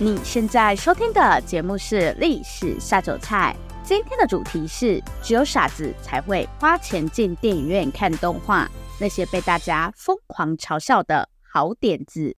你现在收听的节目是《历史下酒菜》，今天的主题是：只有傻子才会花钱进电影院看动画，那些被大家疯狂嘲笑的好点子。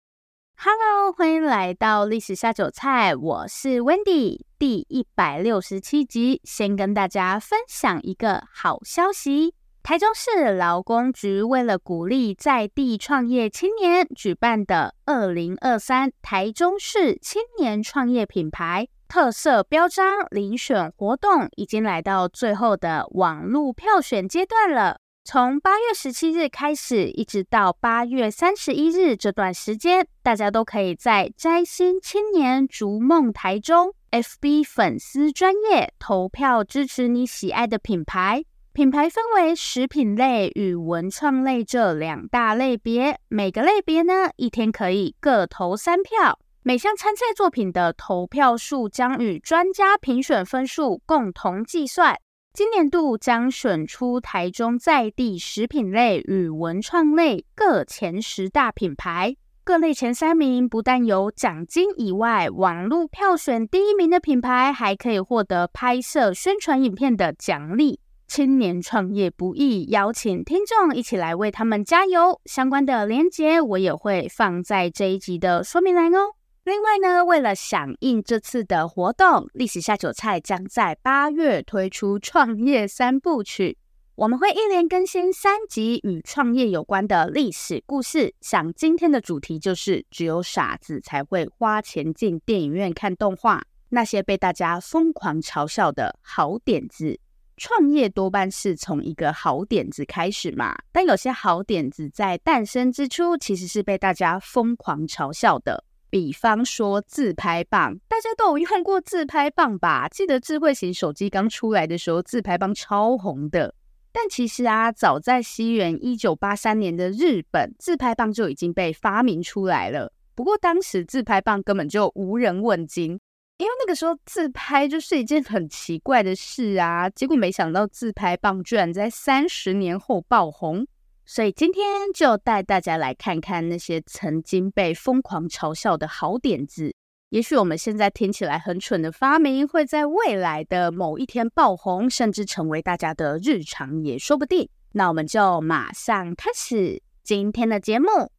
Hello，欢迎来到《历史下酒菜》，我是 Wendy，第一百六十七集，先跟大家分享一个好消息。台中市劳工局为了鼓励在地创业青年，举办的二零二三台中市青年创业品牌特色标章遴选活动，已经来到最后的网络票选阶段了。从八月十七日开始，一直到八月三十一日这段时间，大家都可以在摘星青年逐梦台中 FB 粉丝专业投票支持你喜爱的品牌。品牌分为食品类与文创类这两大类别，每个类别呢，一天可以各投三票。每项参赛作品的投票数将与专家评选分数共同计算。今年度将选出台中在地食品类与文创类各前十大品牌，各类前三名不但有奖金以外，网络票选第一名的品牌还可以获得拍摄宣传影片的奖励。青年创业不易，邀请听众一起来为他们加油。相关的链接我也会放在这一集的说明栏哦。另外呢，为了响应这次的活动，历史下酒菜将在八月推出创业三部曲。我们会一连更新三集与创业有关的历史故事。像今天的主题就是只有傻子才会花钱进电影院看动画，那些被大家疯狂嘲笑的好点子。创业多半是从一个好点子开始嘛，但有些好点子在诞生之初其实是被大家疯狂嘲笑的。比方说自拍棒，大家都有用过自拍棒吧？记得智慧型手机刚出来的时候，自拍棒超红的。但其实啊，早在西元一九八三年的日本，自拍棒就已经被发明出来了。不过当时自拍棒根本就无人问津。因为那个时候自拍就是一件很奇怪的事啊，结果没想到自拍棒居然在三十年后爆红，所以今天就带大家来看看那些曾经被疯狂嘲笑的好点子。也许我们现在听起来很蠢的发明，会在未来的某一天爆红，甚至成为大家的日常也说不定。那我们就马上开始今天的节目。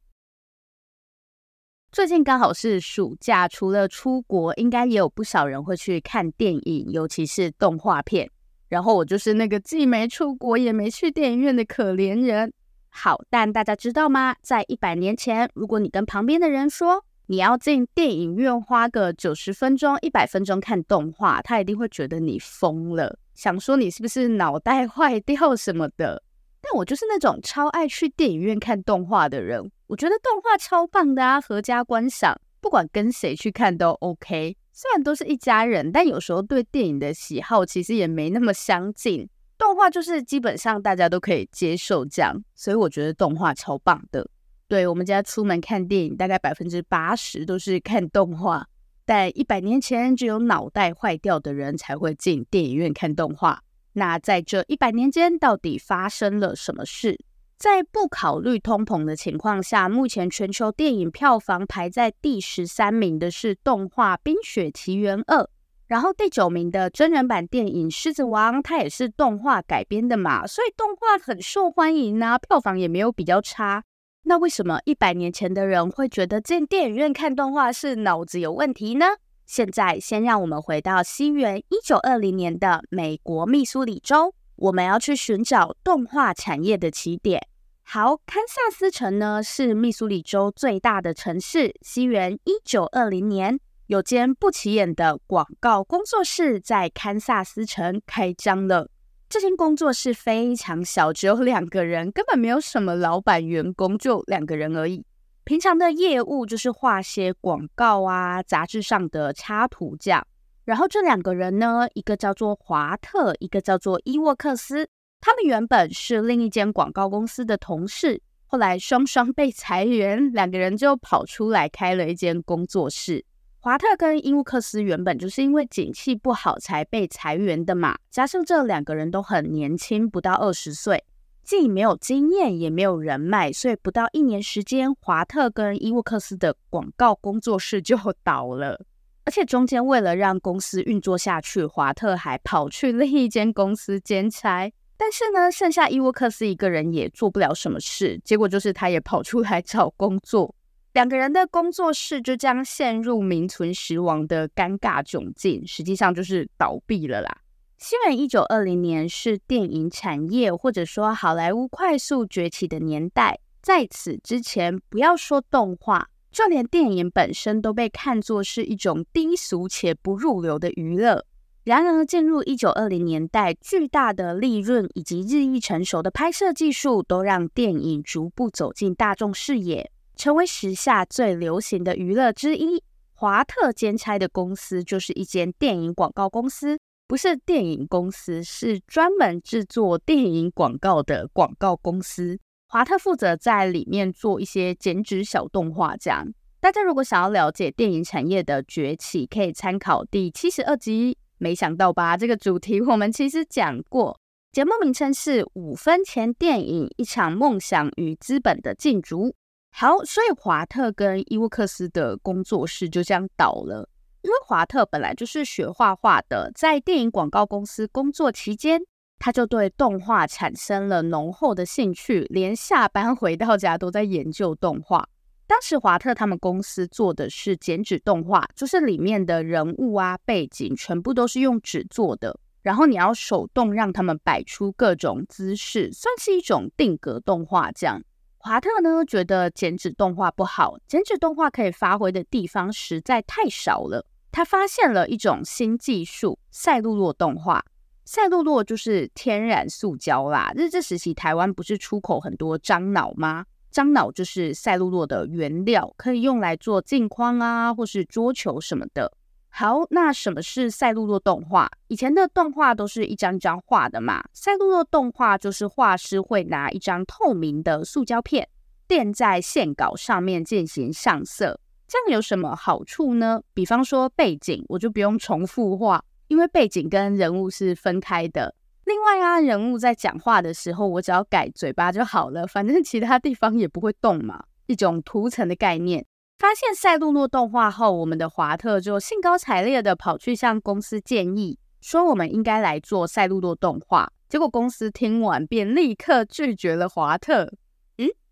最近刚好是暑假，除了出国，应该也有不少人会去看电影，尤其是动画片。然后我就是那个既没出国也没去电影院的可怜人。好，但大家知道吗？在一百年前，如果你跟旁边的人说你要进电影院花个九十分钟、一百分钟看动画，他一定会觉得你疯了，想说你是不是脑袋坏掉什么的。但我就是那种超爱去电影院看动画的人。我觉得动画超棒的啊，合家观赏，不管跟谁去看都 OK。虽然都是一家人，但有时候对电影的喜好其实也没那么相近。动画就是基本上大家都可以接受这样，所以我觉得动画超棒的。对，我们家出门看电影，大概百分之八十都是看动画。但一百年前，只有脑袋坏掉的人才会进电影院看动画。那在这一百年间，到底发生了什么事？在不考虑通膨的情况下，目前全球电影票房排在第十三名的是动画《冰雪奇缘二》，然后第九名的真人版电影《狮子王》，它也是动画改编的嘛，所以动画很受欢迎啊，票房也没有比较差。那为什么一百年前的人会觉得进电影院看动画是脑子有问题呢？现在先让我们回到西元一九二零年的美国密苏里州，我们要去寻找动画产业的起点。好，堪萨斯城呢是密苏里州最大的城市。西元一九二零年，有间不起眼的广告工作室在堪萨斯城开张了。这间工作室非常小，只有两个人，根本没有什么老板员工，就两个人而已。平常的业务就是画些广告啊、杂志上的插图这样。然后这两个人呢，一个叫做华特，一个叫做伊沃克斯。他们原本是另一间广告公司的同事，后来双双被裁员，两个人就跑出来开了一间工作室。华特跟伊沃克斯原本就是因为景气不好才被裁员的嘛，加上这两个人都很年轻，不到二十岁，既没有经验也没有人脉，所以不到一年时间，华特跟伊沃克斯的广告工作室就倒了。而且中间为了让公司运作下去，华特还跑去另一间公司兼差。但是呢，剩下伊沃克斯一个人也做不了什么事，结果就是他也跑出来找工作，两个人的工作室就这样陷入名存实亡的尴尬窘境，实际上就是倒闭了啦。西元一九二零年是电影产业或者说好莱坞快速崛起的年代，在此之前，不要说动画，就连电影本身都被看作是一种低俗且不入流的娱乐。然而，进入一九二零年代，巨大的利润以及日益成熟的拍摄技术，都让电影逐步走进大众视野，成为时下最流行的娱乐之一。华特兼差的公司就是一间电影广告公司。不是电影公司，是专门制作电影广告的广告公司。华特负责在里面做一些剪纸小动画，这样。大家如果想要了解电影产业的崛起，可以参考第七十二集。没想到吧？这个主题我们其实讲过，节目名称是《五分钱电影：一场梦想与资本的竞逐》。好，所以华特跟伊沃克斯的工作室就这样倒了。因为华特本来就是学画画的，在电影广告公司工作期间，他就对动画产生了浓厚的兴趣，连下班回到家都在研究动画。当时华特他们公司做的是剪纸动画，就是里面的人物啊、背景全部都是用纸做的，然后你要手动让他们摆出各种姿势，算是一种定格动画这样。华特呢觉得剪纸动画不好，剪纸动画可以发挥的地方实在太少了。他发现了一种新技术——赛璐珞动画。赛璐珞就是天然塑胶啦。日治时期，台湾不是出口很多樟脑吗？樟脑就是赛璐珞的原料，可以用来做镜框啊，或是桌球什么的。好，那什么是赛璐珞动画？以前的动画都是一张一张画的嘛。赛璐珞动画就是画师会拿一张透明的塑胶片垫在线稿上面进行上色。这样有什么好处呢？比方说背景，我就不用重复画，因为背景跟人物是分开的。另外啊，人物在讲话的时候，我只要改嘴巴就好了，反正其他地方也不会动嘛。一种图层的概念。发现赛璐珞动画后，我们的华特就兴高采烈地跑去向公司建议，说我们应该来做赛璐珞动画。结果公司听完便立刻拒绝了华特。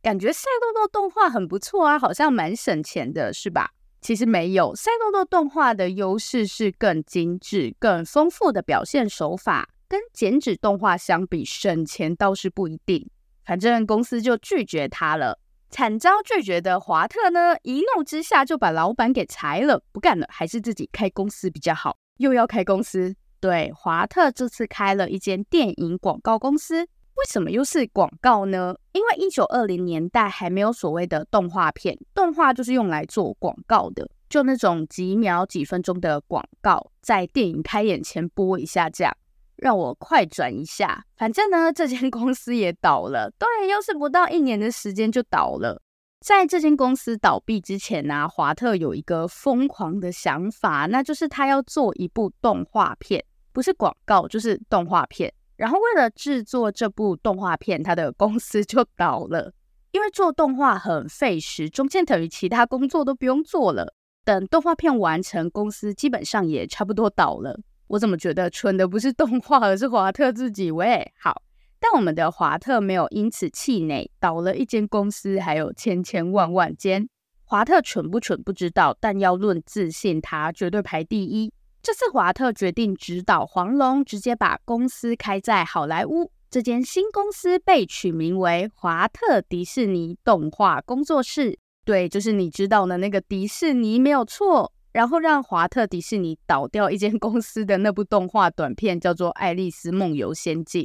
感觉赛璐珞动画很不错啊，好像蛮省钱的，是吧？其实没有，赛璐珞动画的优势是更精致、更丰富的表现手法，跟剪纸动画相比，省钱倒是不一定。反正公司就拒绝他了。惨遭拒绝的华特呢，一怒之下就把老板给裁了，不干了，还是自己开公司比较好。又要开公司，对，华特这次开了一间电影广告公司。为什么又是广告呢？因为一九二零年代还没有所谓的动画片，动画就是用来做广告的，就那种几秒、几分钟的广告，在电影开演前播一下，这样让我快转一下。反正呢，这间公司也倒了，对，又是不到一年的时间就倒了。在这间公司倒闭之前呢、啊，华特有一个疯狂的想法，那就是他要做一部动画片，不是广告，就是动画片。然后为了制作这部动画片，他的公司就倒了，因为做动画很费时，中间等于其他工作都不用做了。等动画片完成，公司基本上也差不多倒了。我怎么觉得蠢的不是动画，而是华特自己？喂，好，但我们的华特没有因此气馁，倒了一间公司，还有千千万万间。华特蠢不蠢不知道，但要论自信，他绝对排第一。这次华特决定指导黄龙，直接把公司开在好莱坞。这间新公司被取名为华特迪士尼动画工作室。对，就是你知道的那个迪士尼，没有错。然后让华特迪士尼倒掉一间公司的那部动画短片叫做《爱丽丝梦游仙境》。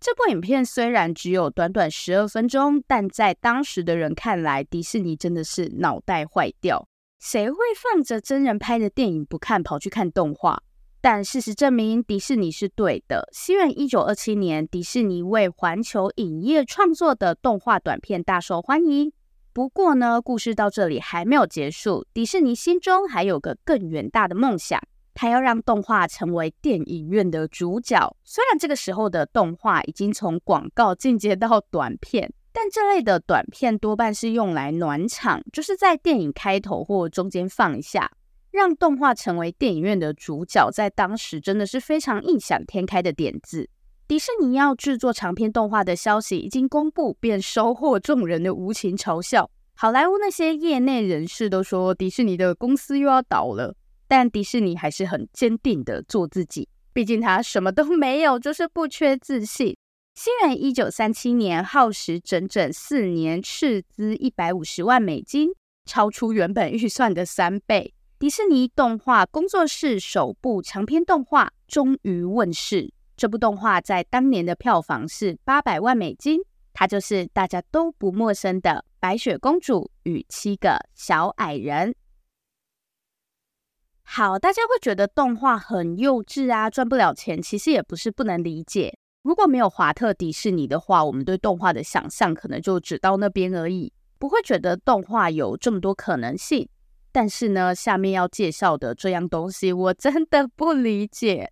这部影片虽然只有短短十二分钟，但在当时的人看来，迪士尼真的是脑袋坏掉。谁会放着真人拍的电影不看，跑去看动画？但事实证明，迪士尼是对的。西元一九二七年，迪士尼为环球影业创作的动画短片大受欢迎。不过呢，故事到这里还没有结束。迪士尼心中还有个更远大的梦想，他要让动画成为电影院的主角。虽然这个时候的动画已经从广告进阶到短片。但这类的短片多半是用来暖场，就是在电影开头或中间放一下，让动画成为电影院的主角，在当时真的是非常异想天开的点子。迪士尼要制作长篇动画的消息一经公布，便收获众人的无情嘲笑。好莱坞那些业内人士都说，迪士尼的公司又要倒了，但迪士尼还是很坚定的做自己，毕竟他什么都没有，就是不缺自信。西元一九三七年，耗时整整四年，斥资一百五十万美金，超出原本预算的三倍。迪士尼动画工作室首部长篇动画终于问世。这部动画在当年的票房是八百万美金，它就是大家都不陌生的《白雪公主与七个小矮人》。好，大家会觉得动画很幼稚啊，赚不了钱，其实也不是不能理解。如果没有华特迪士尼的话，我们对动画的想象可能就只到那边而已，不会觉得动画有这么多可能性。但是呢，下面要介绍的这样东西，我真的不理解。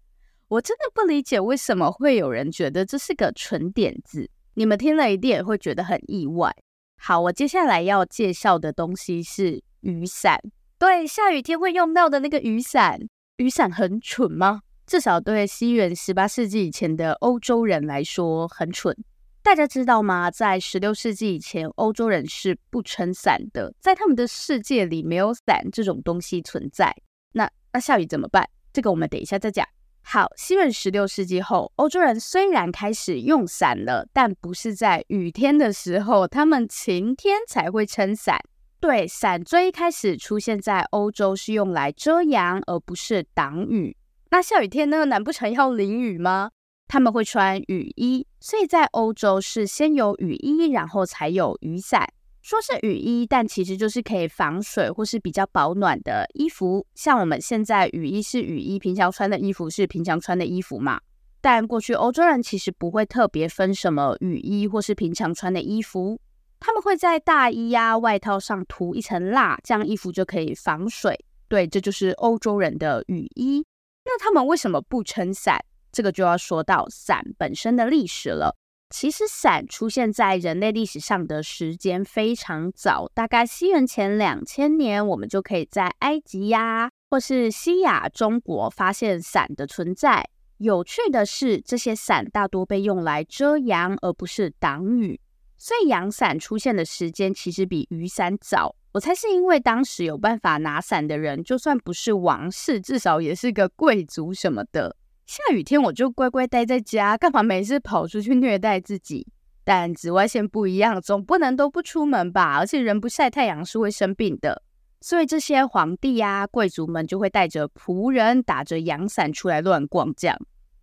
我真的不理解为什么会有人觉得这是个蠢点子。你们听了一定也会觉得很意外。好，我接下来要介绍的东西是雨伞。对，下雨天会用到的那个雨伞。雨伞很蠢吗？至少对西元十八世纪以前的欧洲人来说很蠢。大家知道吗？在十六世纪以前，欧洲人是不撑伞的，在他们的世界里没有伞这种东西存在。那那下雨怎么办？这个我们等一下再讲。好，西元十六世纪后，欧洲人虽然开始用伞了，但不是在雨天的时候，他们晴天才会撑伞。对，伞最一开始出现在欧洲是用来遮阳，而不是挡雨。那下雨天呢？难不成要淋雨吗？他们会穿雨衣，所以在欧洲是先有雨衣，然后才有雨伞。说是雨衣，但其实就是可以防水或是比较保暖的衣服。像我们现在雨衣是雨衣，平常穿的衣服是平常穿的衣服嘛。但过去欧洲人其实不会特别分什么雨衣或是平常穿的衣服，他们会在大衣呀、外套上涂一层蜡，这样衣服就可以防水。对，这就是欧洲人的雨衣。那他们为什么不撑伞？这个就要说到伞本身的历史了。其实伞出现在人类历史上的时间非常早，大概西元前两千年，我们就可以在埃及呀，或是西亚中国发现伞的存在。有趣的是，这些伞大多被用来遮阳，而不是挡雨。所以阳伞出现的时间其实比雨伞早。我猜是因为当时有办法拿伞的人，就算不是王室，至少也是个贵族什么的。下雨天我就乖乖待在家，干嘛没事跑出去虐待自己？但紫外线不一样，总不能都不出门吧？而且人不晒太阳是会生病的，所以这些皇帝呀、贵族们就会带着仆人，打着阳伞出来乱逛。这样，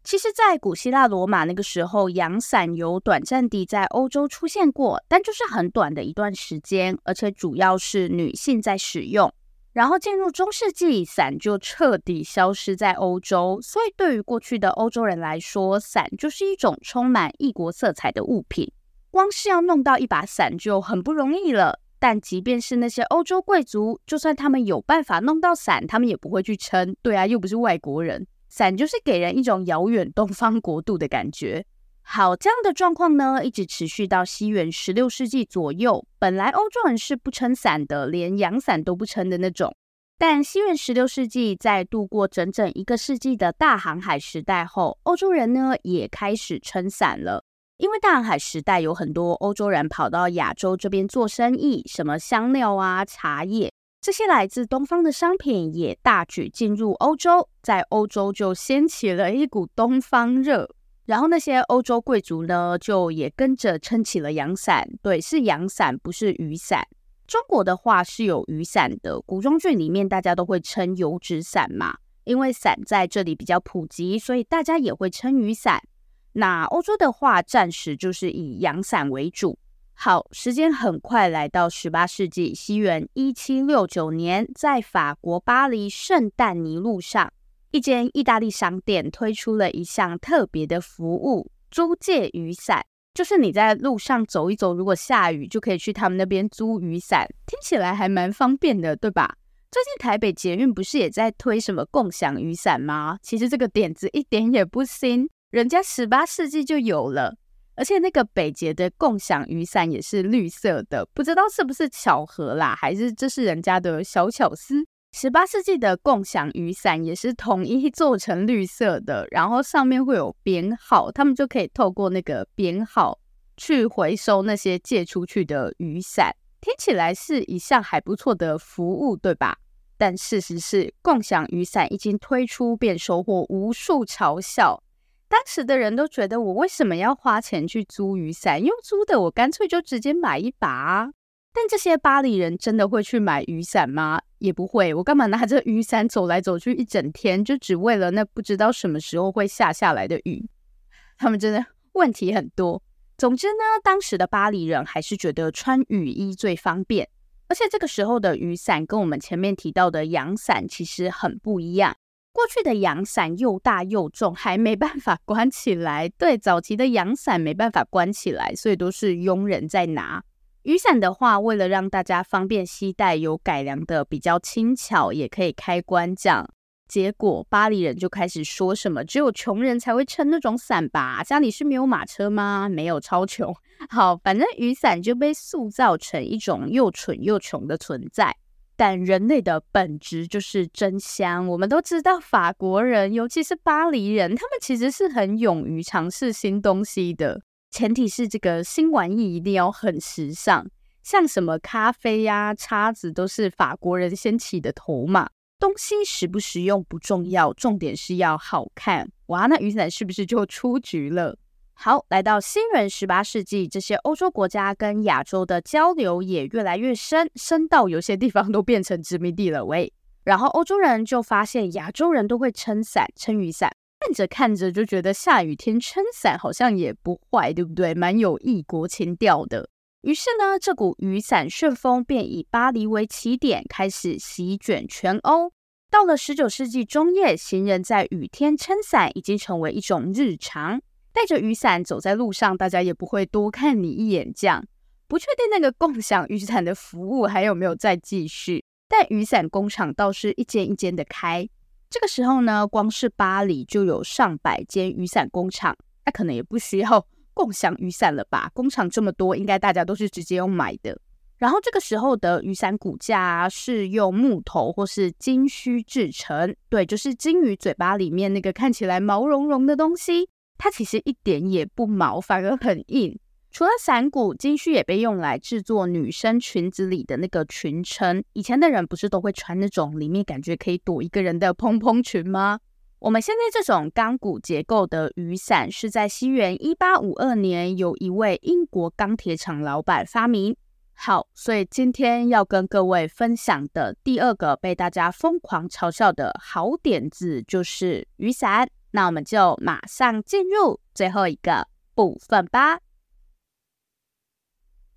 其实，在古希腊罗马那个时候，阳伞有短暂地在欧洲出现过，但就是很短的一段时间，而且主要是女性在使用。然后进入中世纪，伞就彻底消失在欧洲。所以对于过去的欧洲人来说，伞就是一种充满异国色彩的物品。光是要弄到一把伞就很不容易了。但即便是那些欧洲贵族，就算他们有办法弄到伞，他们也不会去撑。对啊，又不是外国人。伞就是给人一种遥远东方国度的感觉。好，这样的状况呢，一直持续到西元十六世纪左右。本来欧洲人是不撑伞的，连阳伞都不撑的那种。但西元十六世纪，在度过整整一个世纪的大航海时代后，欧洲人呢也开始撑伞了。因为大航海时代有很多欧洲人跑到亚洲这边做生意，什么香料啊、茶叶这些来自东方的商品也大举进入欧洲，在欧洲就掀起了一股东方热。然后那些欧洲贵族呢，就也跟着撑起了阳伞。对，是阳伞，不是雨伞。中国的话是有雨伞的，古装剧里面大家都会撑油纸伞嘛，因为伞在这里比较普及，所以大家也会撑雨伞。那欧洲的话，暂时就是以阳伞为主。好，时间很快来到十八世纪，西元一七六九年，在法国巴黎圣但尼路上。一间意大利商店推出了一项特别的服务——租借雨伞，就是你在路上走一走，如果下雨，就可以去他们那边租雨伞，听起来还蛮方便的，对吧？最近台北捷运不是也在推什么共享雨伞吗？其实这个点子一点也不新，人家十八世纪就有了，而且那个北捷的共享雨伞也是绿色的，不知道是不是巧合啦，还是这是人家的小巧思？十八世纪的共享雨伞也是统一做成绿色的，然后上面会有编号，他们就可以透过那个编号去回收那些借出去的雨伞。听起来是一项还不错的服务，对吧？但事实是，共享雨伞一经推出，便收获无数嘲笑。当时的人都觉得，我为什么要花钱去租雨伞？用租的，我干脆就直接买一把啊。但这些巴黎人真的会去买雨伞吗？也不会。我干嘛拿着雨伞走来走去一整天，就只为了那不知道什么时候会下下来的雨？他们真的问题很多。总之呢，当时的巴黎人还是觉得穿雨衣最方便。而且这个时候的雨伞跟我们前面提到的阳伞其实很不一样。过去的阳伞又大又重，还没办法 关起来。对，早期的阳伞没办法关起来，所以都是佣人在拿。雨伞的话，为了让大家方便携带，有改良的比较轻巧，也可以开关这样。结果巴黎人就开始说什么，只有穷人才会撑那种伞吧？家里是没有马车吗？没有，超穷。好，反正雨伞就被塑造成一种又蠢又穷的存在。但人类的本质就是真香。我们都知道，法国人，尤其是巴黎人，他们其实是很勇于尝试新东西的。前提是这个新玩意一定要很时尚，像什么咖啡呀、叉子，都是法国人掀起的头嘛。东西实不实用不重要，重点是要好看。哇，那雨伞是不是就出局了？好，来到新元十八世纪，这些欧洲国家跟亚洲的交流也越来越深，深到有些地方都变成殖民地了。喂，然后欧洲人就发现亚洲人都会撑伞、撑雨伞，看着看着就觉得下雨天撑伞好像也不坏，对不对？蛮有异国情调的。于是呢，这股雨伞旋风便以巴黎为起点，开始席卷全欧。到了十九世纪中叶，行人在雨天撑伞已经成为一种日常。带着雨伞走在路上，大家也不会多看你一眼。这样，不确定那个共享雨伞的服务还有没有再继续，但雨伞工厂倒是一间一间的开。这个时候呢，光是巴黎就有上百间雨伞工厂，那可能也不需要。共享雨伞了吧？工厂这么多，应该大家都是直接用买的。然后这个时候的雨伞骨架是用木头或是金须制成，对，就是金鱼嘴巴里面那个看起来毛茸茸的东西，它其实一点也不毛，反而很硬。除了伞骨，金须也被用来制作女生裙子里的那个裙撑。以前的人不是都会穿那种里面感觉可以躲一个人的蓬蓬裙吗？我们现在这种钢骨结构的雨伞，是在西元一八五二年，有一位英国钢铁厂老板发明。好，所以今天要跟各位分享的第二个被大家疯狂嘲笑的好点子，就是雨伞。那我们就马上进入最后一个部分吧。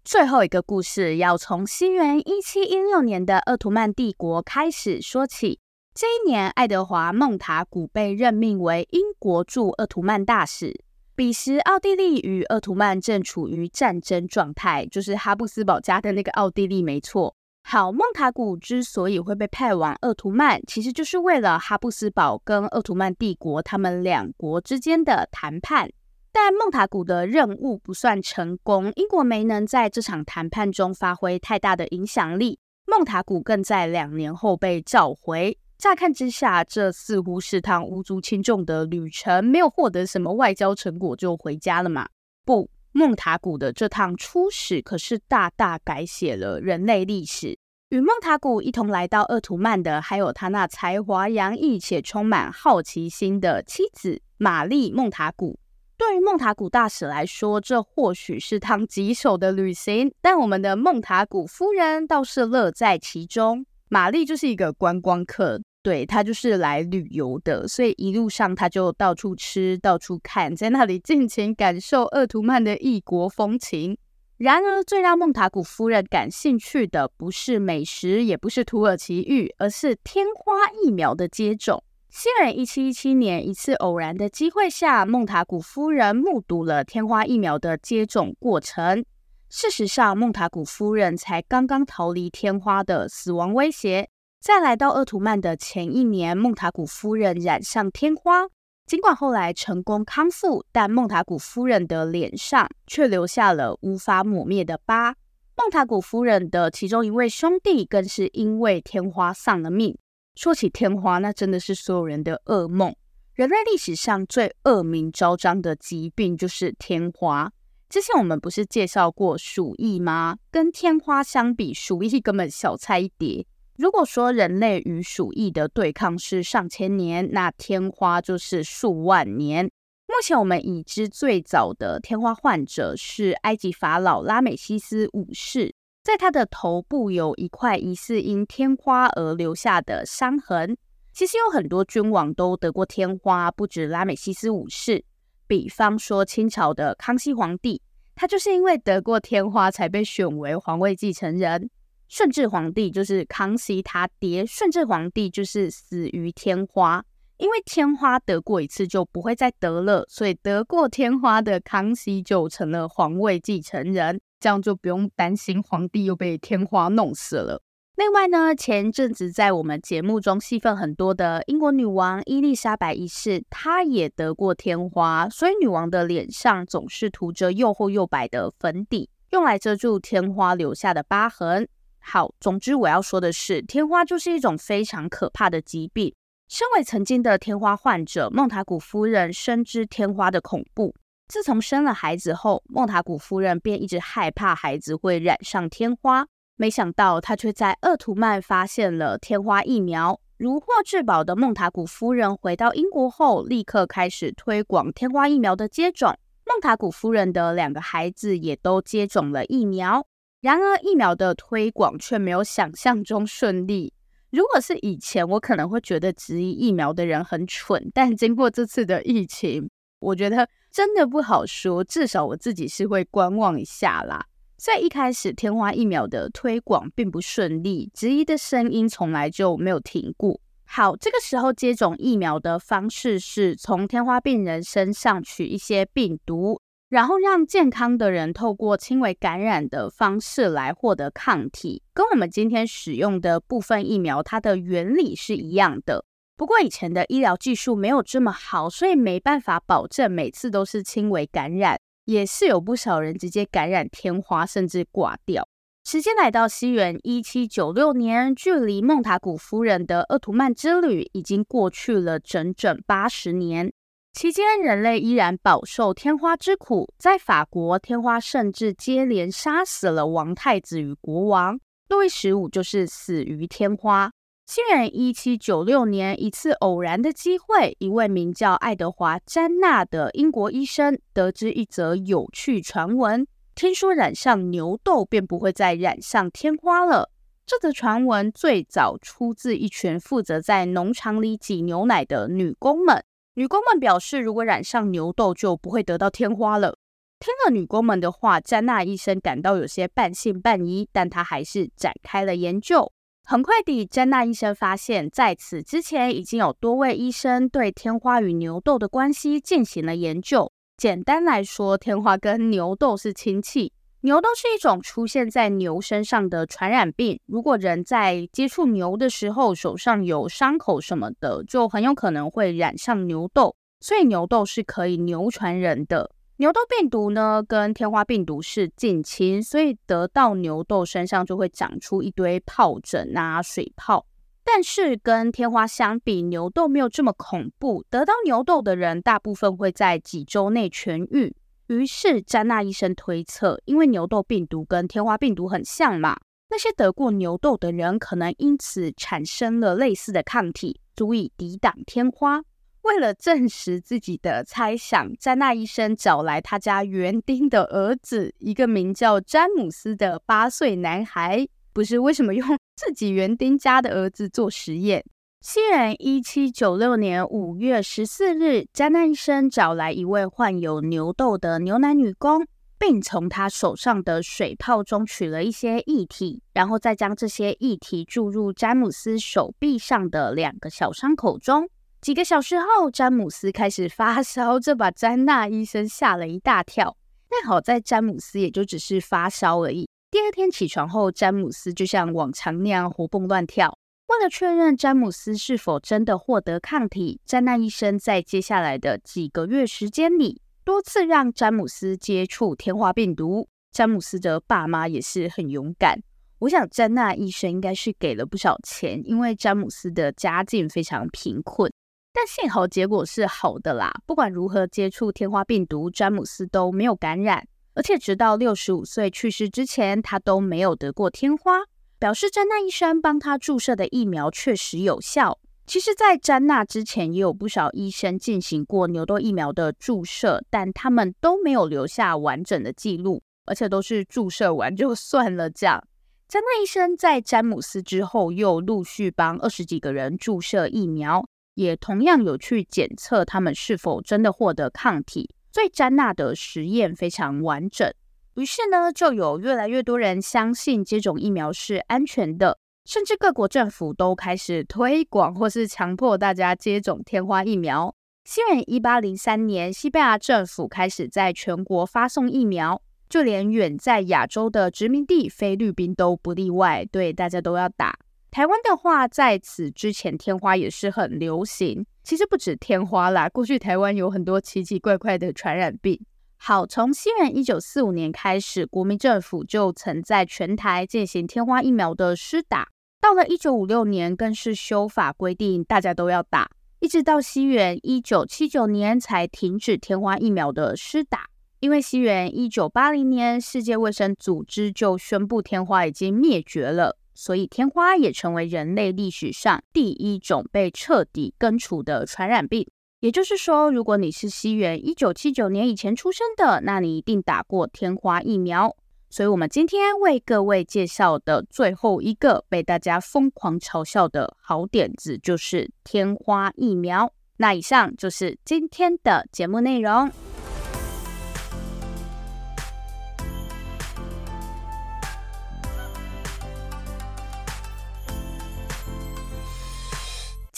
最后一个故事要从西元一七一六年的鄂图曼帝国开始说起。这一年，爱德华·孟塔古被任命为英国驻鄂图曼大使。彼时，奥地利与鄂图曼正处于战争状态，就是哈布斯堡家的那个奥地利，没错。好，孟塔古之所以会被派往鄂图曼，其实就是为了哈布斯堡跟鄂图曼帝国他们两国之间的谈判。但孟塔古的任务不算成功，英国没能在这场谈判中发挥太大的影响力。孟塔古更在两年后被召回。乍看之下，这似乎是趟无足轻重的旅程，没有获得什么外交成果就回家了嘛？不，孟塔古的这趟出使可是大大改写了人类历史。与孟塔古一同来到鄂图曼的，还有他那才华洋溢且充满好奇心的妻子玛丽·孟塔古。对于孟塔古大使来说，这或许是趟棘手的旅行，但我们的孟塔古夫人倒是乐在其中。玛丽就是一个观光客。对，他就是来旅游的，所以一路上他就到处吃，到处看，在那里尽情感受鄂图曼的异国风情。然而，最让孟塔古夫人感兴趣的不是美食，也不是土耳其玉，而是天花疫苗的接种。西元一七一七年，一次偶然的机会下，孟塔古夫人目睹了天花疫苗的接种过程。事实上，孟塔古夫人才刚刚逃离天花的死亡威胁。在来到鄂图曼的前一年，孟塔古夫人染上天花。尽管后来成功康复，但孟塔古夫人的脸上却留下了无法抹灭的疤。孟塔古夫人的其中一位兄弟更是因为天花丧了命。说起天花，那真的是所有人的噩梦。人类历史上最恶名昭彰的疾病就是天花。之前我们不是介绍过鼠疫吗？跟天花相比，鼠疫根本小菜一碟。如果说人类与鼠疫的对抗是上千年，那天花就是数万年。目前我们已知最早的天花患者是埃及法老拉美西斯五世，在他的头部有一块疑似因天花而留下的伤痕。其实有很多君王都得过天花，不止拉美西斯五世。比方说清朝的康熙皇帝，他就是因为得过天花才被选为皇位继承人。顺治皇帝就是康熙他爹，顺治皇帝就是死于天花。因为天花得过一次就不会再得了，所以得过天花的康熙就成了皇位继承人，这样就不用担心皇帝又被天花弄死了。另外呢，前阵子在我们节目中戏份很多的英国女王伊丽莎白一世，她也得过天花，所以女王的脸上总是涂着又厚又白的粉底，用来遮住天花留下的疤痕。好，总之我要说的是，天花就是一种非常可怕的疾病。身为曾经的天花患者，孟塔古夫人深知天花的恐怖。自从生了孩子后，孟塔古夫人便一直害怕孩子会染上天花。没想到，她却在鄂图曼发现了天花疫苗。如获至宝的孟塔古夫人回到英国后，立刻开始推广天花疫苗的接种。孟塔古夫人的两个孩子也都接种了疫苗。然而，疫苗的推广却没有想象中顺利。如果是以前，我可能会觉得质疑疫苗的人很蠢，但经过这次的疫情，我觉得真的不好说。至少我自己是会观望一下啦。在一开始，天花疫苗的推广并不顺利，质疑的声音从来就没有停过。好，这个时候接种疫苗的方式是从天花病人身上取一些病毒。然后让健康的人透过轻微感染的方式来获得抗体，跟我们今天使用的部分疫苗，它的原理是一样的。不过以前的医疗技术没有这么好，所以没办法保证每次都是轻微感染，也是有不少人直接感染天花，甚至挂掉。时间来到西元一七九六年，距离孟塔古夫人的鄂图曼之旅已经过去了整整八十年。期间，人类依然饱受天花之苦。在法国，天花甚至接连杀死了王太子与国王。路易十五就是死于天花。西元一七九六年，一次偶然的机会，一位名叫爱德华·詹纳的英国医生得知一则有趣传闻：听说染上牛痘便不会再染上天花了。这则传闻最早出自一群负责在农场里挤牛奶的女工们。女工们表示，如果染上牛痘，就不会得到天花了。听了女工们的话，詹纳医生感到有些半信半疑，但他还是展开了研究。很快地，詹纳医生发现，在此之前已经有多位医生对天花与牛痘的关系进行了研究。简单来说，天花跟牛痘是亲戚。牛痘是一种出现在牛身上的传染病。如果人在接触牛的时候手上有伤口什么的，就很有可能会染上牛痘。所以牛痘是可以牛传人的。牛痘病毒呢，跟天花病毒是近亲，所以得到牛痘身上就会长出一堆疱疹啊、水泡。但是跟天花相比，牛痘没有这么恐怖。得到牛痘的人大部分会在几周内痊愈。于是，詹纳医生推测，因为牛痘病毒跟天花病毒很像嘛，那些得过牛痘的人可能因此产生了类似的抗体，足以抵挡天花。为了证实自己的猜想，詹纳医生找来他家园丁的儿子，一个名叫詹姆斯的八岁男孩。不是，为什么用 自己园丁家的儿子做实验？西元一七九六年五月十四日，詹纳医生找来一位患有牛痘的牛奶女工，并从她手上的水泡中取了一些液体，然后再将这些液体注入詹姆斯手臂上的两个小伤口中。几个小时后，詹姆斯开始发烧，这把詹纳医生吓了一大跳。但好在詹姆斯也就只是发烧而已。第二天起床后，詹姆斯就像往常那样活蹦乱跳。为了确认詹姆斯是否真的获得抗体，詹纳医生在接下来的几个月时间里，多次让詹姆斯接触天花病毒。詹姆斯的爸妈也是很勇敢，我想詹纳医生应该是给了不少钱，因为詹姆斯的家境非常贫困。但幸好结果是好的啦，不管如何接触天花病毒，詹姆斯都没有感染，而且直到六十五岁去世之前，他都没有得过天花，表示詹娜医生帮他注射的疫苗确实有效。其实，在詹娜之前，也有不少医生进行过牛痘疫苗的注射，但他们都没有留下完整的记录，而且都是注射完就算了。这样，詹娜医生在詹姆斯之后，又陆续帮二十几个人注射疫苗，也同样有去检测他们是否真的获得抗体。所以，詹娜的实验非常完整。于是呢，就有越来越多人相信接种疫苗是安全的。甚至各国政府都开始推广或是强迫大家接种天花疫苗。西元一八零三年，西班牙政府开始在全国发送疫苗，就连远在亚洲的殖民地菲律宾都不例外，对，大家都要打。台湾的话，在此之前天花也是很流行。其实不止天花啦，过去台湾有很多奇奇怪怪的传染病。好，从西元一九四五年开始，国民政府就曾在全台进行天花疫苗的施打。到了一九五六年，更是修法规定大家都要打，一直到西元一九七九年才停止天花疫苗的施打。因为西元一九八零年，世界卫生组织就宣布天花已经灭绝了，所以天花也成为人类历史上第一种被彻底根除的传染病。也就是说，如果你是西元一九七九年以前出生的，那你一定打过天花疫苗。所以，我们今天为各位介绍的最后一个被大家疯狂嘲笑的好点子，就是天花疫苗。那以上就是今天的节目内容。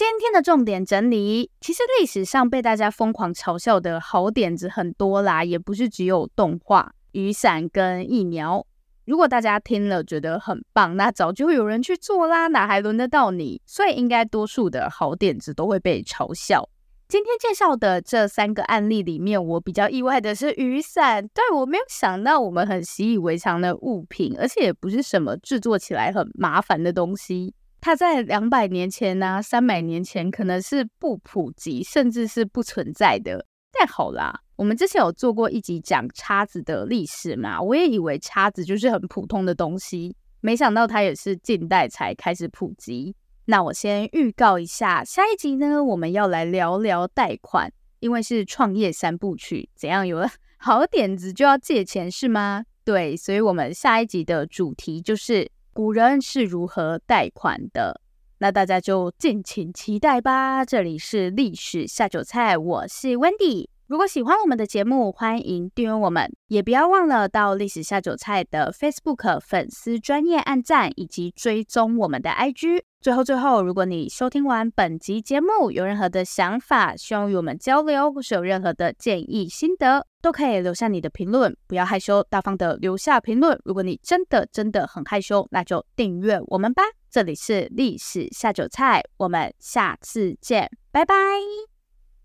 今天的重点整理，其实历史上被大家疯狂嘲笑的好点子很多啦，也不是只有动画、雨伞跟疫苗。如果大家听了觉得很棒，那早就有人去做啦，哪还轮得到你？所以应该多数的好点子都会被嘲笑。今天介绍的这三个案例里面，我比较意外的是雨伞。对，我没有想到我们很习以为常的物品，而且也不是什么制作起来很麻烦的东西。它在两百年前呢、啊，三百年前可能是不普及，甚至是不存在的。但好啦，我们之前有做过一集讲叉子的历史嘛，我也以为叉子就是很普通的东西，没想到它也是近代才开始普及。那我先预告一下，下一集呢，我们要来聊聊贷款，因为是创业三部曲，怎样有了好点子就要借钱是吗？对，所以我们下一集的主题就是。古人是如何贷款的？那大家就敬请期待吧。这里是历史下酒菜，我是 Wendy。如果喜欢我们的节目，欢迎订阅我们，也不要忘了到历史下酒菜的 Facebook 粉丝专业按赞，以及追踪我们的 IG。最后，最后，如果你收听完本集节目，有任何的想法，希望与我们交流，或是有任何的建议心得，都可以留下你的评论，不要害羞，大方的留下评论。如果你真的真的很害羞，那就订阅我们吧。这里是历史下酒菜，我们下次见，拜拜。